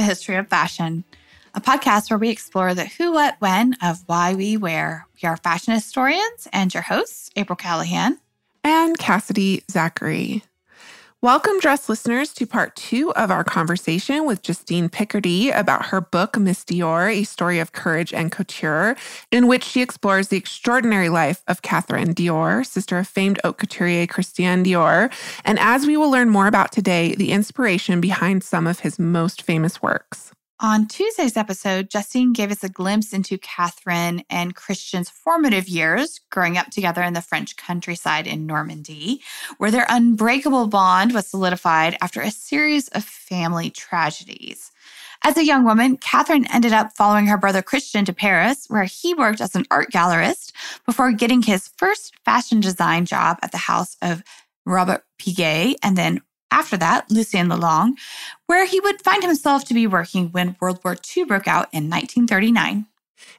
the History of Fashion, a podcast where we explore the who, what, when of why we wear. We are fashion historians and your hosts, April Callahan and Cassidy Zachary. Welcome, dress listeners, to part two of our conversation with Justine Picardie about her book, Miss Dior, A Story of Courage and Couture, in which she explores the extraordinary life of Catherine Dior, sister of famed haute couturier Christian Dior, and as we will learn more about today, the inspiration behind some of his most famous works. On Tuesday's episode, Justine gave us a glimpse into Catherine and Christian's formative years growing up together in the French countryside in Normandy, where their unbreakable bond was solidified after a series of family tragedies. As a young woman, Catherine ended up following her brother Christian to Paris, where he worked as an art gallerist before getting his first fashion design job at the house of Robert Piguet and then after that, Lucien Lelong, where he would find himself to be working when World War II broke out in 1939.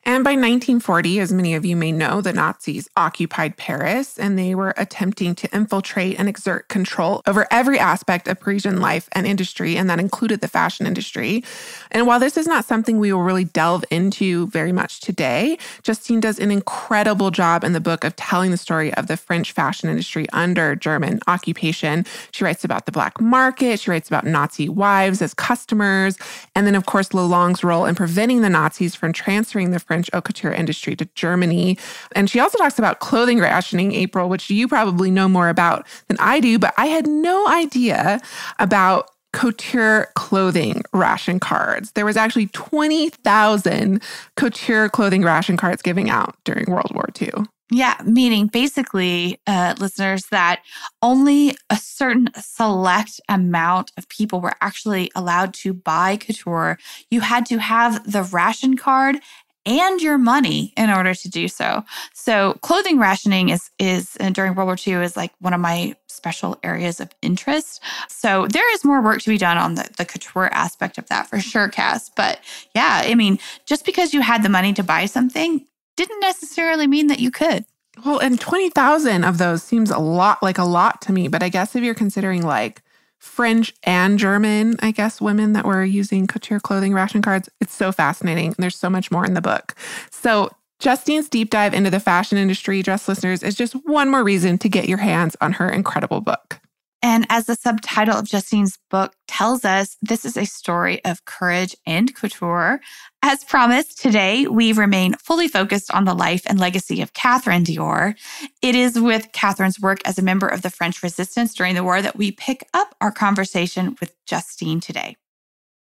And by 1940, as many of you may know, the Nazis occupied Paris and they were attempting to infiltrate and exert control over every aspect of Parisian life and industry, and that included the fashion industry. And while this is not something we will really delve into very much today, Justine does an incredible job in the book of telling the story of the French fashion industry under German occupation. She writes about the black market, she writes about Nazi wives as customers, and then, of course, Lelong's role in preventing the Nazis from transferring the French haute couture industry to Germany. And she also talks about clothing rationing, April, which you probably know more about than I do, but I had no idea about couture clothing ration cards. There was actually 20,000 couture clothing ration cards giving out during World War II. Yeah, meaning basically, uh, listeners, that only a certain select amount of people were actually allowed to buy couture. You had to have the ration card and your money in order to do so. So clothing rationing is is uh, during World War II is like one of my special areas of interest. So there is more work to be done on the, the couture aspect of that for sure, Cass. But yeah, I mean, just because you had the money to buy something didn't necessarily mean that you could. Well, and 20,000 of those seems a lot like a lot to me, but I guess if you're considering like French and German, I guess, women that were using couture clothing ration cards. It's so fascinating. There's so much more in the book. So, Justine's deep dive into the fashion industry, dress listeners, is just one more reason to get your hands on her incredible book. And as the subtitle of Justine's book tells us, this is a story of courage and couture. As promised, today we remain fully focused on the life and legacy of Catherine Dior. It is with Catherine's work as a member of the French resistance during the war that we pick up our conversation with Justine today.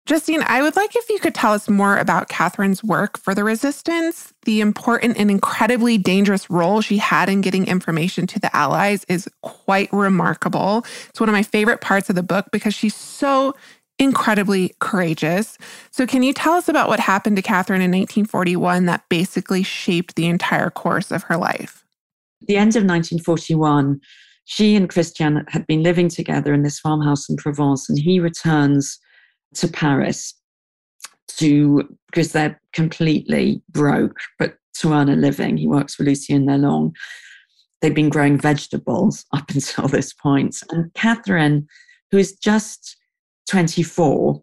Justine, I would like if you could tell us more about Catherine's work for the resistance. The important and incredibly dangerous role she had in getting information to the Allies is quite remarkable. It's one of my favorite parts of the book because she's so incredibly courageous. So, can you tell us about what happened to Catherine in 1941 that basically shaped the entire course of her life? the end of 1941, she and Christian had been living together in this farmhouse in Provence, and he returns to Paris to because they're completely broke, but to earn a living. He works for Lucien Lelong. They've been growing vegetables up until this point. And Catherine, who is just 24,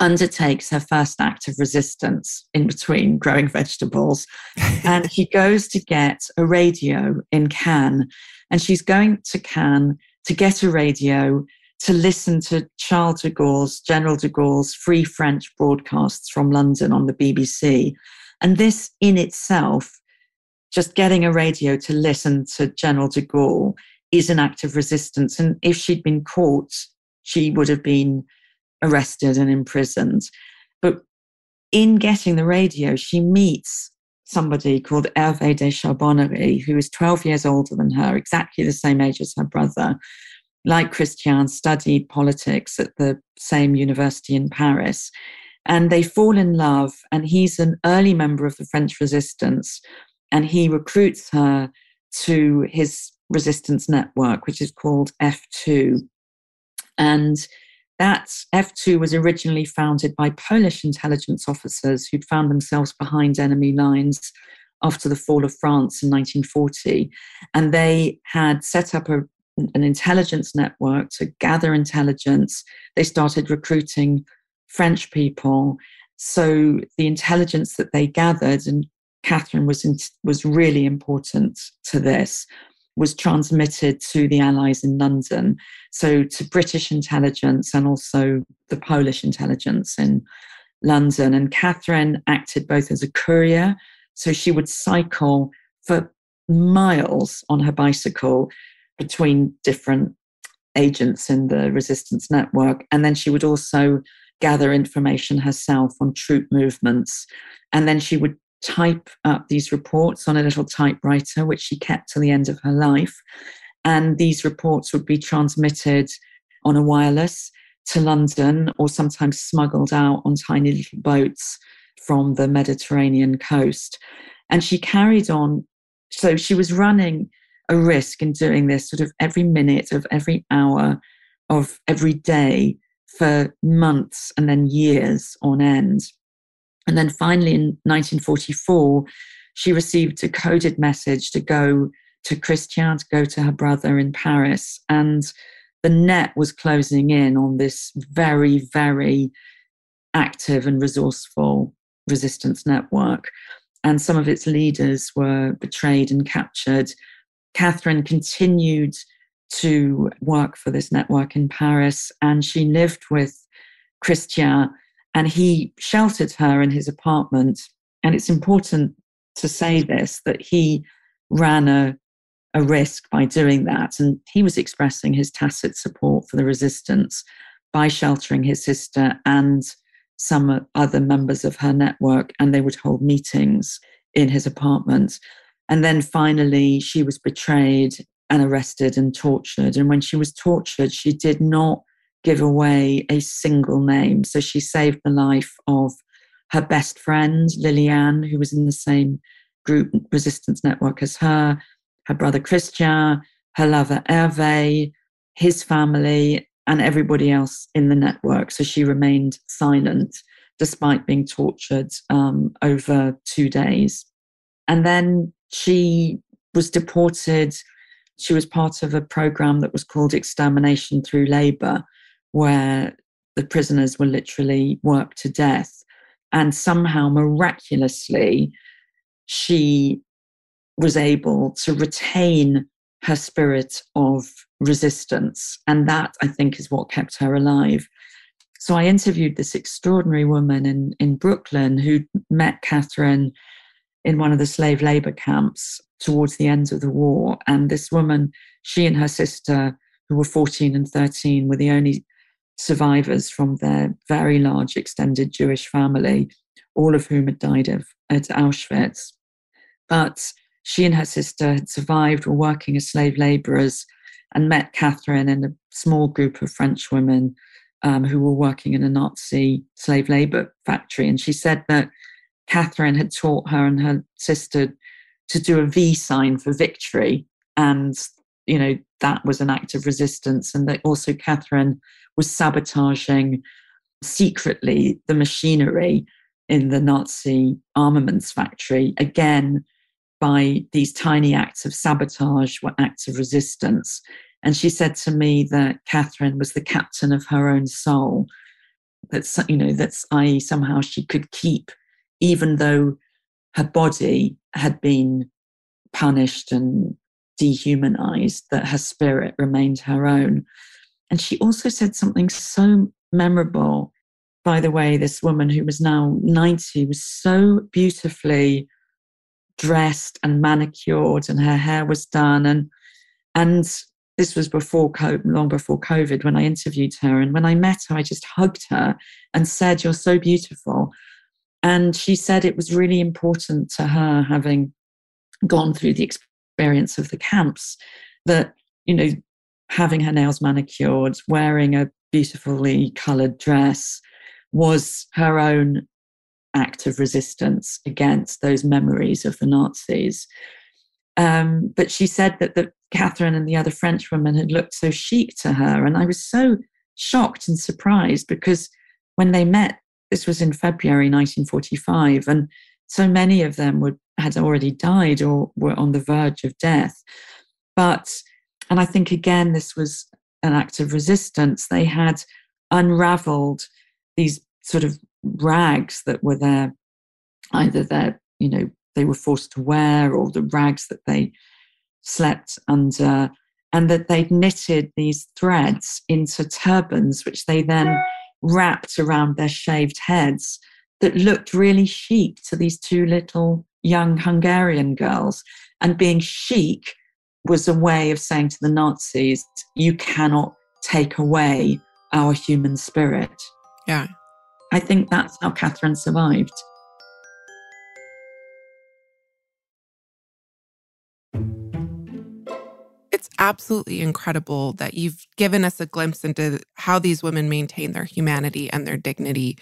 undertakes her first act of resistance in between growing vegetables. and she goes to get a radio in Cannes. And she's going to Cannes to get a radio to listen to Charles de Gaulle's, General de Gaulle's free French broadcasts from London on the BBC. And this in itself, just getting a radio to listen to General de Gaulle is an act of resistance. And if she'd been caught, she would have been arrested and imprisoned. But in getting the radio, she meets somebody called Hervé de Charbonnerie, who is 12 years older than her, exactly the same age as her brother, like Christian, studied politics at the same university in Paris. And they fall in love, and he's an early member of the French resistance, and he recruits her to his resistance network, which is called F2. And that F2 was originally founded by Polish intelligence officers who'd found themselves behind enemy lines after the fall of France in 1940. And they had set up a, an intelligence network to gather intelligence. They started recruiting French people. So the intelligence that they gathered, and Catherine was, in, was really important to this, was transmitted to the Allies in London. So to British intelligence and also the Polish intelligence in London. And Catherine acted both as a courier, so she would cycle for miles on her bicycle between different agents in the resistance network. And then she would also gather information herself on troop movements. And then she would type up these reports on a little typewriter, which she kept till the end of her life. And these reports would be transmitted on a wireless to London or sometimes smuggled out on tiny little boats from the Mediterranean coast. And she carried on. So she was running a risk in doing this sort of every minute of every hour of every day for months and then years on end. And then finally in 1944, she received a coded message to go to Christian, to go to her brother in Paris. And the net was closing in on this very, very active and resourceful resistance network. And some of its leaders were betrayed and captured. Catherine continued to work for this network in Paris, and she lived with Christian, and he sheltered her in his apartment. And it's important to say this that he ran a, a risk by doing that. And he was expressing his tacit support for the resistance by sheltering his sister and some other members of her network, and they would hold meetings in his apartment. And then finally, she was betrayed and arrested and tortured. And when she was tortured, she did not give away a single name. So she saved the life of her best friend, Liliane, who was in the same group resistance network as her, her brother Christian, her lover Hervé, his family, and everybody else in the network. So she remained silent despite being tortured um, over two days. And then she was deported. She was part of a program that was called Extermination Through Labor, where the prisoners were literally worked to death. And somehow, miraculously, she was able to retain her spirit of resistance. And that, I think, is what kept her alive. So I interviewed this extraordinary woman in, in Brooklyn who met Catherine in one of the slave labor camps towards the end of the war. And this woman, she and her sister, who were 14 and 13, were the only survivors from their very large extended Jewish family, all of whom had died of, at Auschwitz. But she and her sister had survived, were working as slave laborers, and met Catherine and a small group of French women um, who were working in a Nazi slave labor factory. And she said that Catherine had taught her and her sister to do a V sign for victory. And, you know, that was an act of resistance. And that also Catherine was sabotaging secretly the machinery in the Nazi armaments factory. Again, by these tiny acts of sabotage were acts of resistance. And she said to me that Catherine was the captain of her own soul. That's you know that's I somehow she could keep, even though her body had been punished and dehumanized, that her spirit remained her own. And she also said something so memorable. By the way, this woman who was now 90 was so beautifully dressed and manicured and her hair was done and and this was before COVID, long before COVID when I interviewed her. And when I met her, I just hugged her and said, You're so beautiful. And she said it was really important to her, having gone through the experience of the camps, that, you know, having her nails manicured, wearing a beautifully colored dress was her own act of resistance against those memories of the Nazis. Um, but she said that the, Catherine and the other French women had looked so chic to her. And I was so shocked and surprised because when they met, this was in February 1945, and so many of them would, had already died or were on the verge of death. But, and I think again, this was an act of resistance. They had unraveled these sort of rags that were there, either their, you know, they were forced to wear or the rags that they slept under, and that they'd knitted these threads into turbans, which they then wrapped around their shaved heads, that looked really chic to these two little young Hungarian girls. And being chic was a way of saying to the Nazis, you cannot take away our human spirit. Yeah. I think that's how Catherine survived. It's absolutely incredible that you've given us a glimpse into how these women maintain their humanity and their dignity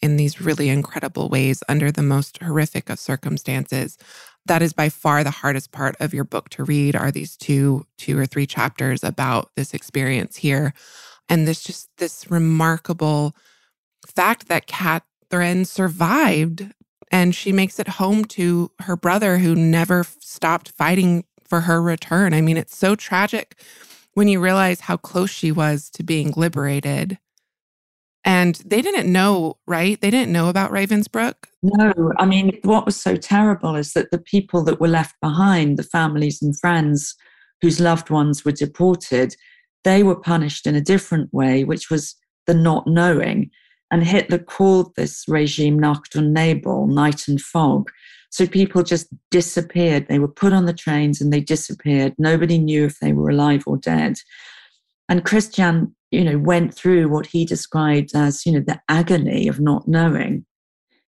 in these really incredible ways under the most horrific of circumstances. That is by far the hardest part of your book to read are these two two or three chapters about this experience here and this just this remarkable fact that Catherine survived and she makes it home to her brother who never stopped fighting for her return. I mean, it's so tragic when you realize how close she was to being liberated. And they didn't know, right? They didn't know about Ravensbrück. No, I mean, what was so terrible is that the people that were left behind, the families and friends whose loved ones were deported, they were punished in a different way, which was the not knowing. And Hitler called this regime Nacht und Nebel, night and fog. So people just disappeared. They were put on the trains and they disappeared. Nobody knew if they were alive or dead. And Christian, you know, went through what he described as, you know, the agony of not knowing.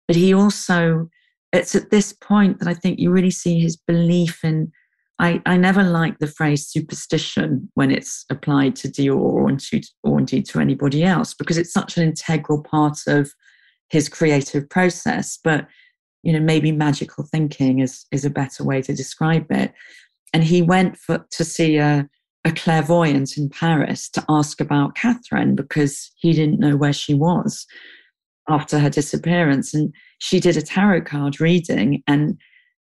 But he also, it's at this point that I think you really see his belief in I, I never like the phrase superstition when it's applied to Dior or, to, or indeed to anybody else because it's such an integral part of his creative process. But you know, maybe magical thinking is is a better way to describe it. And he went for, to see a, a clairvoyant in Paris to ask about Catherine because he didn't know where she was after her disappearance. And she did a tarot card reading and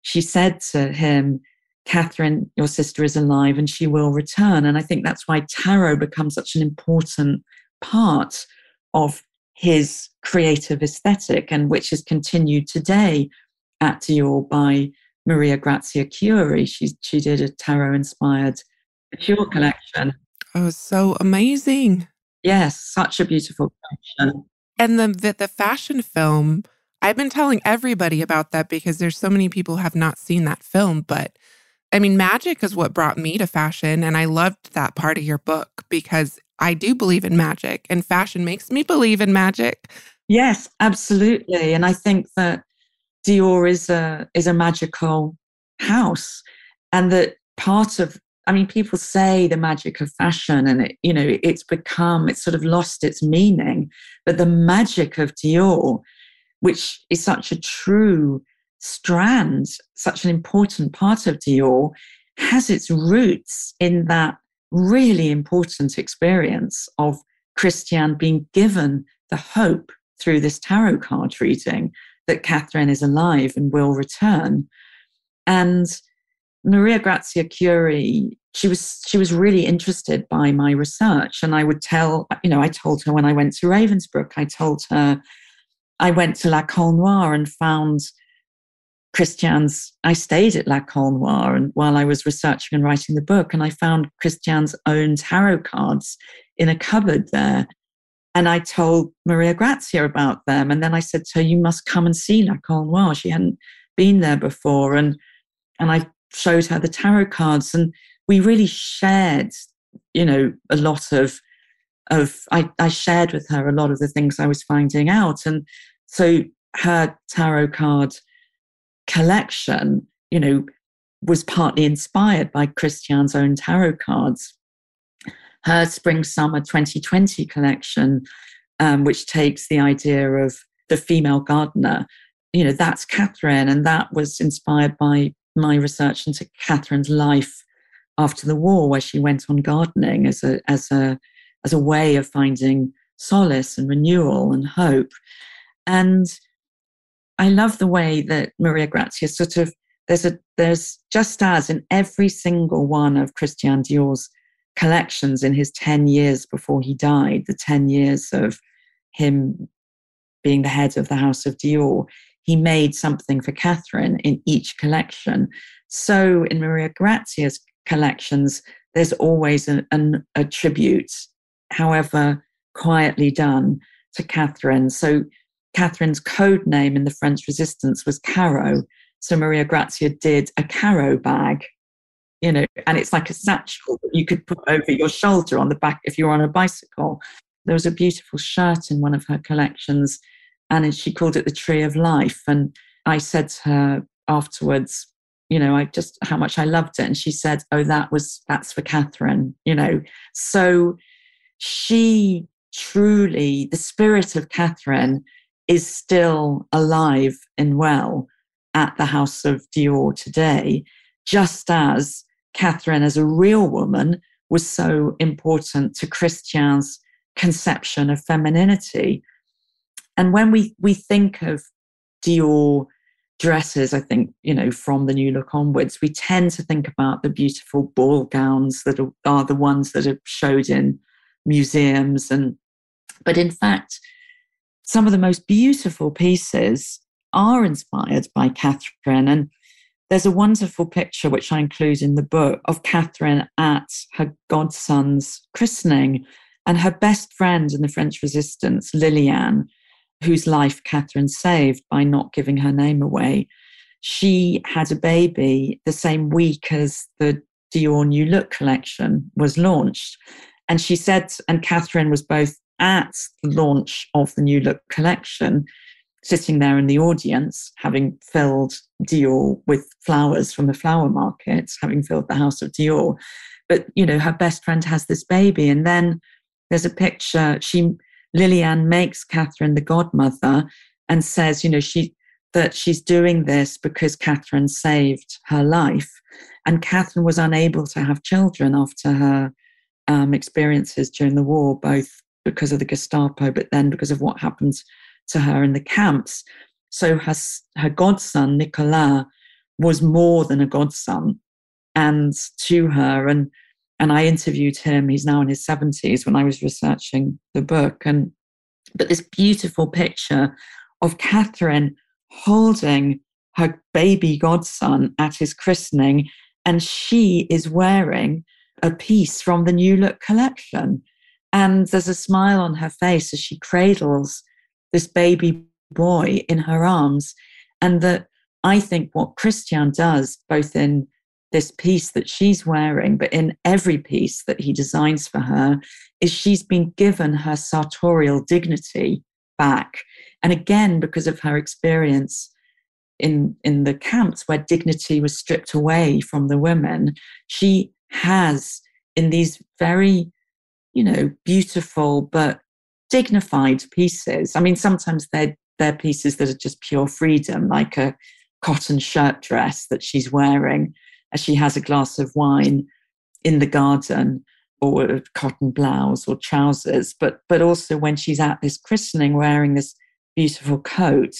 she said to him, Catherine, your sister is alive and she will return. And I think that's why tarot becomes such an important part of his creative aesthetic and which is continued today at Dior by Maria Grazia Chiuri. She, she did a tarot inspired couture collection. Oh, so amazing. Yes, such a beautiful collection. And the, the, the fashion film, I've been telling everybody about that because there's so many people have not seen that film, but I mean, magic is what brought me to fashion. And I loved that part of your book because I do believe in magic and fashion makes me believe in magic. Yes, absolutely. And I think that Dior is a is a magical house. And that part of I mean, people say the magic of fashion and it, you know, it's become, it's sort of lost its meaning. But the magic of Dior, which is such a true strand, such an important part of Dior, has its roots in that really important experience of Christian being given the hope through this tarot card reading that Catherine is alive and will return. And Maria Grazia Chiuri, she was she was really interested by my research. And I would tell, you know, I told her when I went to Ravensbrück, I told her I went to La Colle Noire and found Christian's, I stayed at La Colle Noire and while I was researching and writing the book, and I found Christian's own tarot cards in a cupboard there. And I told Maria Grazia about them. And then I said to her, You must come and see La Colle Noire. She hadn't been there before. And and I showed her the tarot cards. And we really shared, you know, a lot of of I, I shared with her a lot of the things I was finding out. And so her tarot card collection, you know, was partly inspired by Christian's own tarot cards. her spring summer 2020 collection, um, which takes the idea of the female gardener, you know, that's Catherine. And that was inspired by my research into Catherine's life after the war, where she went on gardening as a, as a, as a way of finding solace and renewal and hope. And I love the way that Maria Grazia sort of there's a there's just as in every single one of Christian Dior's collections in his 10 years before he died, the 10 years of him being the head of the House of Dior, he made something for Catherine in each collection. So in Maria Grazia's collections, there's always an, an, a tribute, however quietly done, to Catherine. So Catherine's code name in the French resistance was Caro. So Maria Grazia did a Caro bag, you know, and it's like a satchel that you could put over your shoulder on the back if you're on a bicycle. There was a beautiful shirt in one of her collections, and she called it the Tree of Life. And I said to her afterwards, you know, I just how much I loved it. And she said, Oh, that was that's for Catherine, you know. So she truly, the spirit of Catherine is still alive and well at the House of Dior today, just as Catherine, as a real woman, was so important to Christian's conception of femininity. And when we, we think of Dior dresses, I think, you know, from the new look onwards, we tend to think about the beautiful ball gowns that are, are the ones that are showed in museums. And but in fact, some of the most beautiful pieces are inspired by Catherine. And there's a wonderful picture, which I include in the book, of Catherine at her godson's christening. And her best friend in the French resistance, Liliane, whose life Catherine saved by not giving her name away, she had a baby the same week as the Dior New Look collection was launched. And she said, and Catherine was both at the launch of the New Look collection, sitting there in the audience, having filled Dior with flowers from the flower market, having filled the house of Dior. But, you know, her best friend has this baby. And then there's a picture, she, Liliane makes Catherine the godmother and says, you know, she, that she's doing this because Catherine saved her life. And Catherine was unable to have children after her um, experiences during the war, both because of the Gestapo, but then because of what happened to her in the camps. So her, her godson, Nicolas, was more than a godson and to her. And, and I interviewed him, he's now in his 70s when I was researching the book. And but this beautiful picture of Catherine holding her baby godson at his christening, and she is wearing a piece from the New Look collection. And there's a smile on her face as she cradles this baby boy in her arms. And that I think what Christian does, both in this piece that she's wearing, but in every piece that he designs for her, is she's been given her sartorial dignity back. And again, because of her experience in, in the camps where dignity was stripped away from the women, she has, in these very you know, beautiful but dignified pieces. I mean, sometimes they're they're pieces that are just pure freedom, like a cotton shirt dress that she's wearing as she has a glass of wine in the garden, or a cotton blouse or trousers. But but also when she's at this christening wearing this beautiful coat,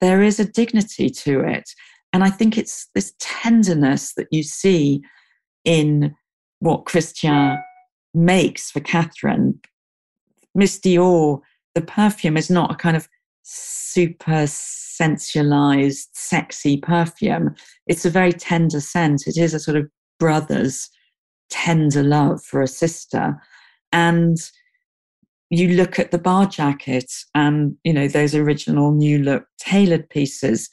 there is a dignity to it. And I think it's this tenderness that you see in what Christian makes for Catherine, Miss Dior, the perfume is not a kind of super sensualized, sexy perfume. It's a very tender scent. It is a sort of brother's tender love for a sister. And you look at the bar jacket and, you know, those original new look tailored pieces,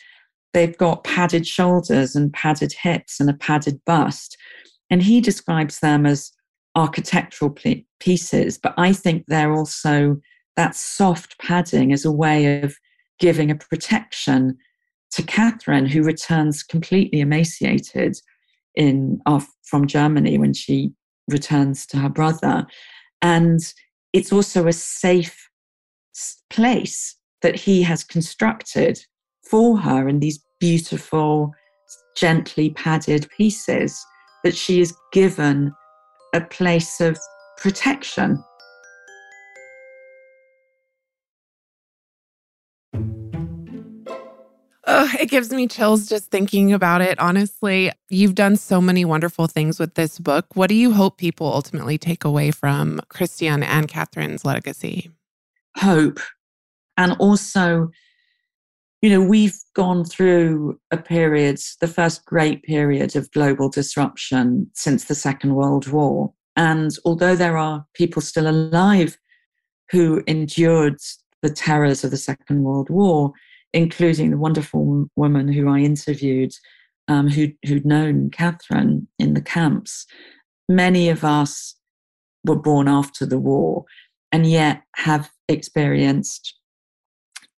they've got padded shoulders and padded hips and a padded bust. And he describes them as architectural pieces, but I think they're also that soft padding as a way of giving a protection to Catherine, who returns completely emaciated in off from Germany when she returns to her brother. And it's also a safe place that he has constructed for her in these beautiful, gently padded pieces that she is given a place of protection. Oh, it gives me chills just thinking about it. Honestly, you've done so many wonderful things with this book. What do you hope people ultimately take away from Christian and Catherine's legacy? Hope. And also, you know, we've gone through a period, the first great period of global disruption since the Second World War. And although there are people still alive who endured the terrors of the Second World War, including the wonderful woman who I interviewed, um, who, who'd known Catherine in the camps, many of us were born after the war and yet have experienced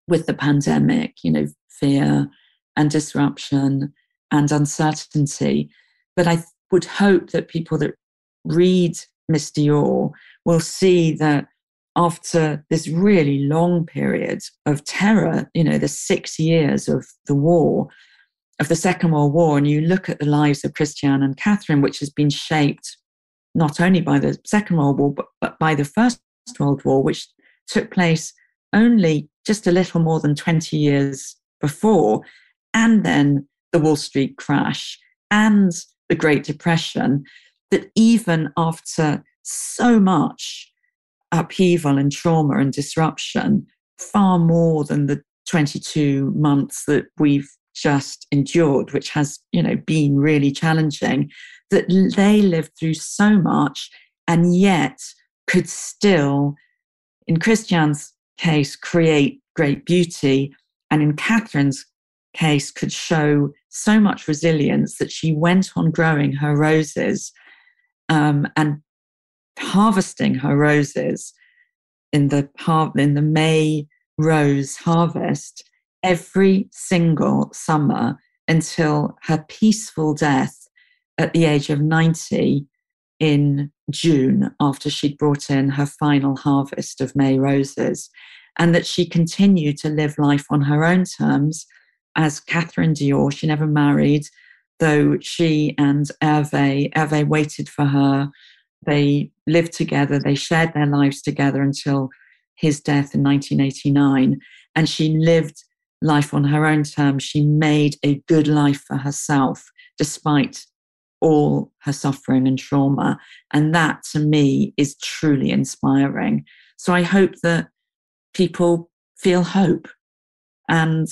with the pandemic, you know, fear and disruption and uncertainty. But I would hope that people that read Miss Dior will see that after this really long period of terror, you know, the six years of the war, of the Second World War, and you look at the lives of Christian and Catherine, which has been shaped not only by the Second World War, but, but by the First World War, which took place only just a little more than 20 years before, and then the Wall Street crash and the Great Depression, that even after so much upheaval and trauma and disruption, far more than the 22 months that we've just endured, which has, you know, been really challenging, that they lived through so much and yet could still, in Christian's case, create great beauty, and in Catherine's case, could show so much resilience that she went on growing her roses um, and harvesting her roses in the in the May rose harvest every single summer until her peaceful death at the age of 90 in June after she'd brought in her final harvest of May roses, and that she continued to live life on her own terms as Catherine Dior. She never married, though she and Hervé, Hervé waited for her they lived together, they shared their lives together until his death in 1989. And she lived life on her own terms. She made a good life for herself despite all her suffering and trauma. And that to me is truly inspiring. So I hope that people feel hope and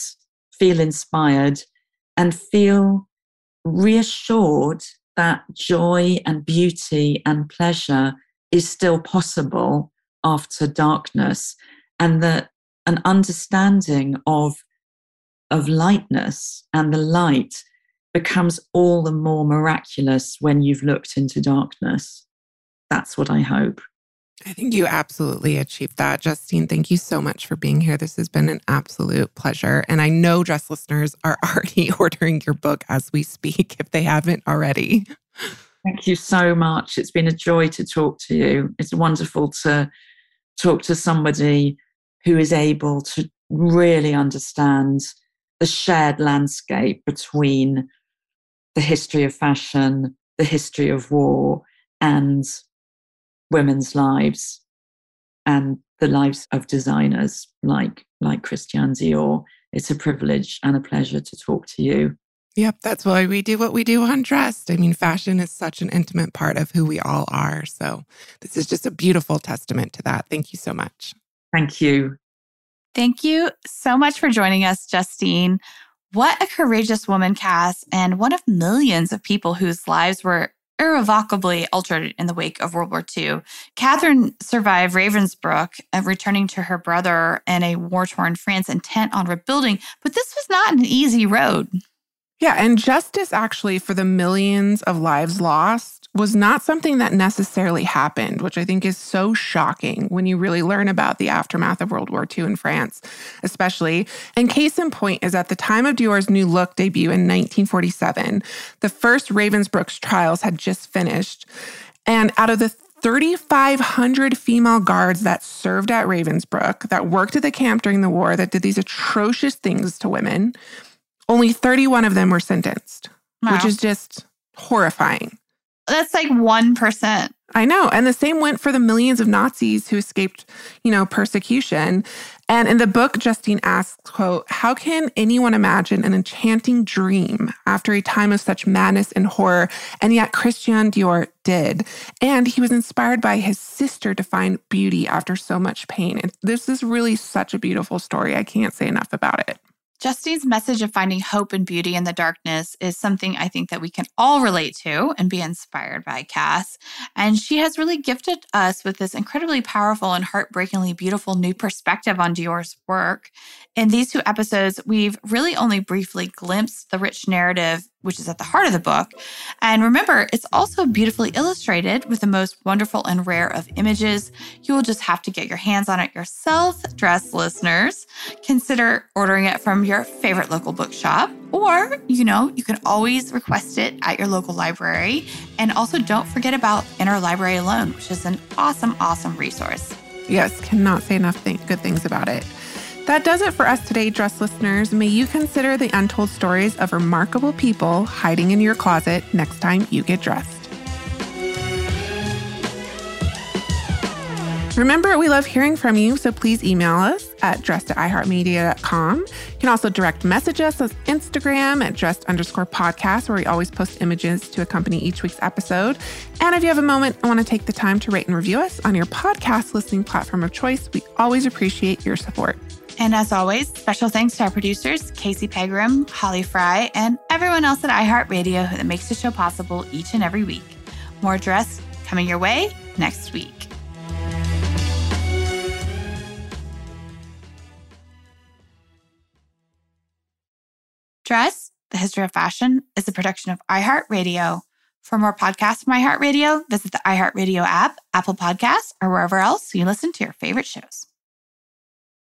feel inspired and feel reassured that joy and beauty and pleasure is still possible after darkness and that an understanding of of lightness and the light becomes all the more miraculous when you've looked into darkness that's what i hope I think you absolutely achieved that. Justine, thank you so much for being here. This has been an absolute pleasure. And I know dress listeners are already ordering your book as we speak, if they haven't already. Thank you so much. It's been a joy to talk to you. It's wonderful to talk to somebody who is able to really understand the shared landscape between the history of fashion, the history of war, and women's lives and the lives of designers like like Christian Dior. It's a privilege and a pleasure to talk to you. Yep, that's why we do what we do on Dressed. I mean, fashion is such an intimate part of who we all are. So, this is just a beautiful testament to that. Thank you so much. Thank you. Thank you so much for joining us, Justine. What a courageous woman, Cass, and one of millions of people whose lives were irrevocably altered in the wake of World War II. Catherine survived Ravensbrück, uh, returning to her brother in a war torn France intent on rebuilding, but this was not an easy road. Yeah, and justice actually for the millions of lives lost was not something that necessarily happened, which I think is so shocking when you really learn about the aftermath of World War II in France, especially. And case in point is at the time of Dior's new look debut in 1947, the first Ravensbrück's trials had just finished. And out of the 3,500 female guards that served at Ravensbrück, that worked at the camp during the war, that did these atrocious things to women, only 31 of them were sentenced, wow. which is just horrifying. That's like 1%. I know. And the same went for the millions of Nazis who escaped, you know, persecution. And in the book, Justine asks, quote, how can anyone imagine an enchanting dream after a time of such madness and horror? And yet Christian Dior did. And he was inspired by his sister to find beauty after so much pain. And this is really such a beautiful story. I can't say enough about it. Justine's message of finding hope and beauty in the darkness is something I think that we can all relate to and be inspired by Cass. And she has really gifted us with this incredibly powerful and heartbreakingly beautiful new perspective on Dior's work. In these two episodes, we've really only briefly glimpsed the rich narrative which is at the heart of the book. And remember, it's also beautifully illustrated with the most wonderful and rare of images. You will just have to get your hands on it yourself, dress listeners. Consider ordering it from your favorite local bookshop. Or, you know, you can always request it at your local library. And also, don't forget about Interlibrary Loan, which is an awesome, awesome resource. Yes, cannot say enough th- good things about it. That does it for us today, dress listeners. May you consider the untold stories of remarkable people hiding in your closet next time you get dressed. Remember, we love hearing from you, so please email us at dressed at iheartmedia.com. You can also direct message us on Instagram at dressed underscore podcast, where we always post images to accompany each week's episode. And if you have a moment I want to take the time to rate and review us on your podcast listening platform of choice, we always appreciate your support. And as always, special thanks to our producers, Casey Pegram, Holly Frey, and everyone else at iHeartRadio that makes the show possible each and every week. More dress coming your way next week. Dressed, the history of fashion, is a production of iHeartRadio. For more podcasts from iHeartRadio, visit the iHeartRadio app, Apple Podcasts, or wherever else you listen to your favorite shows.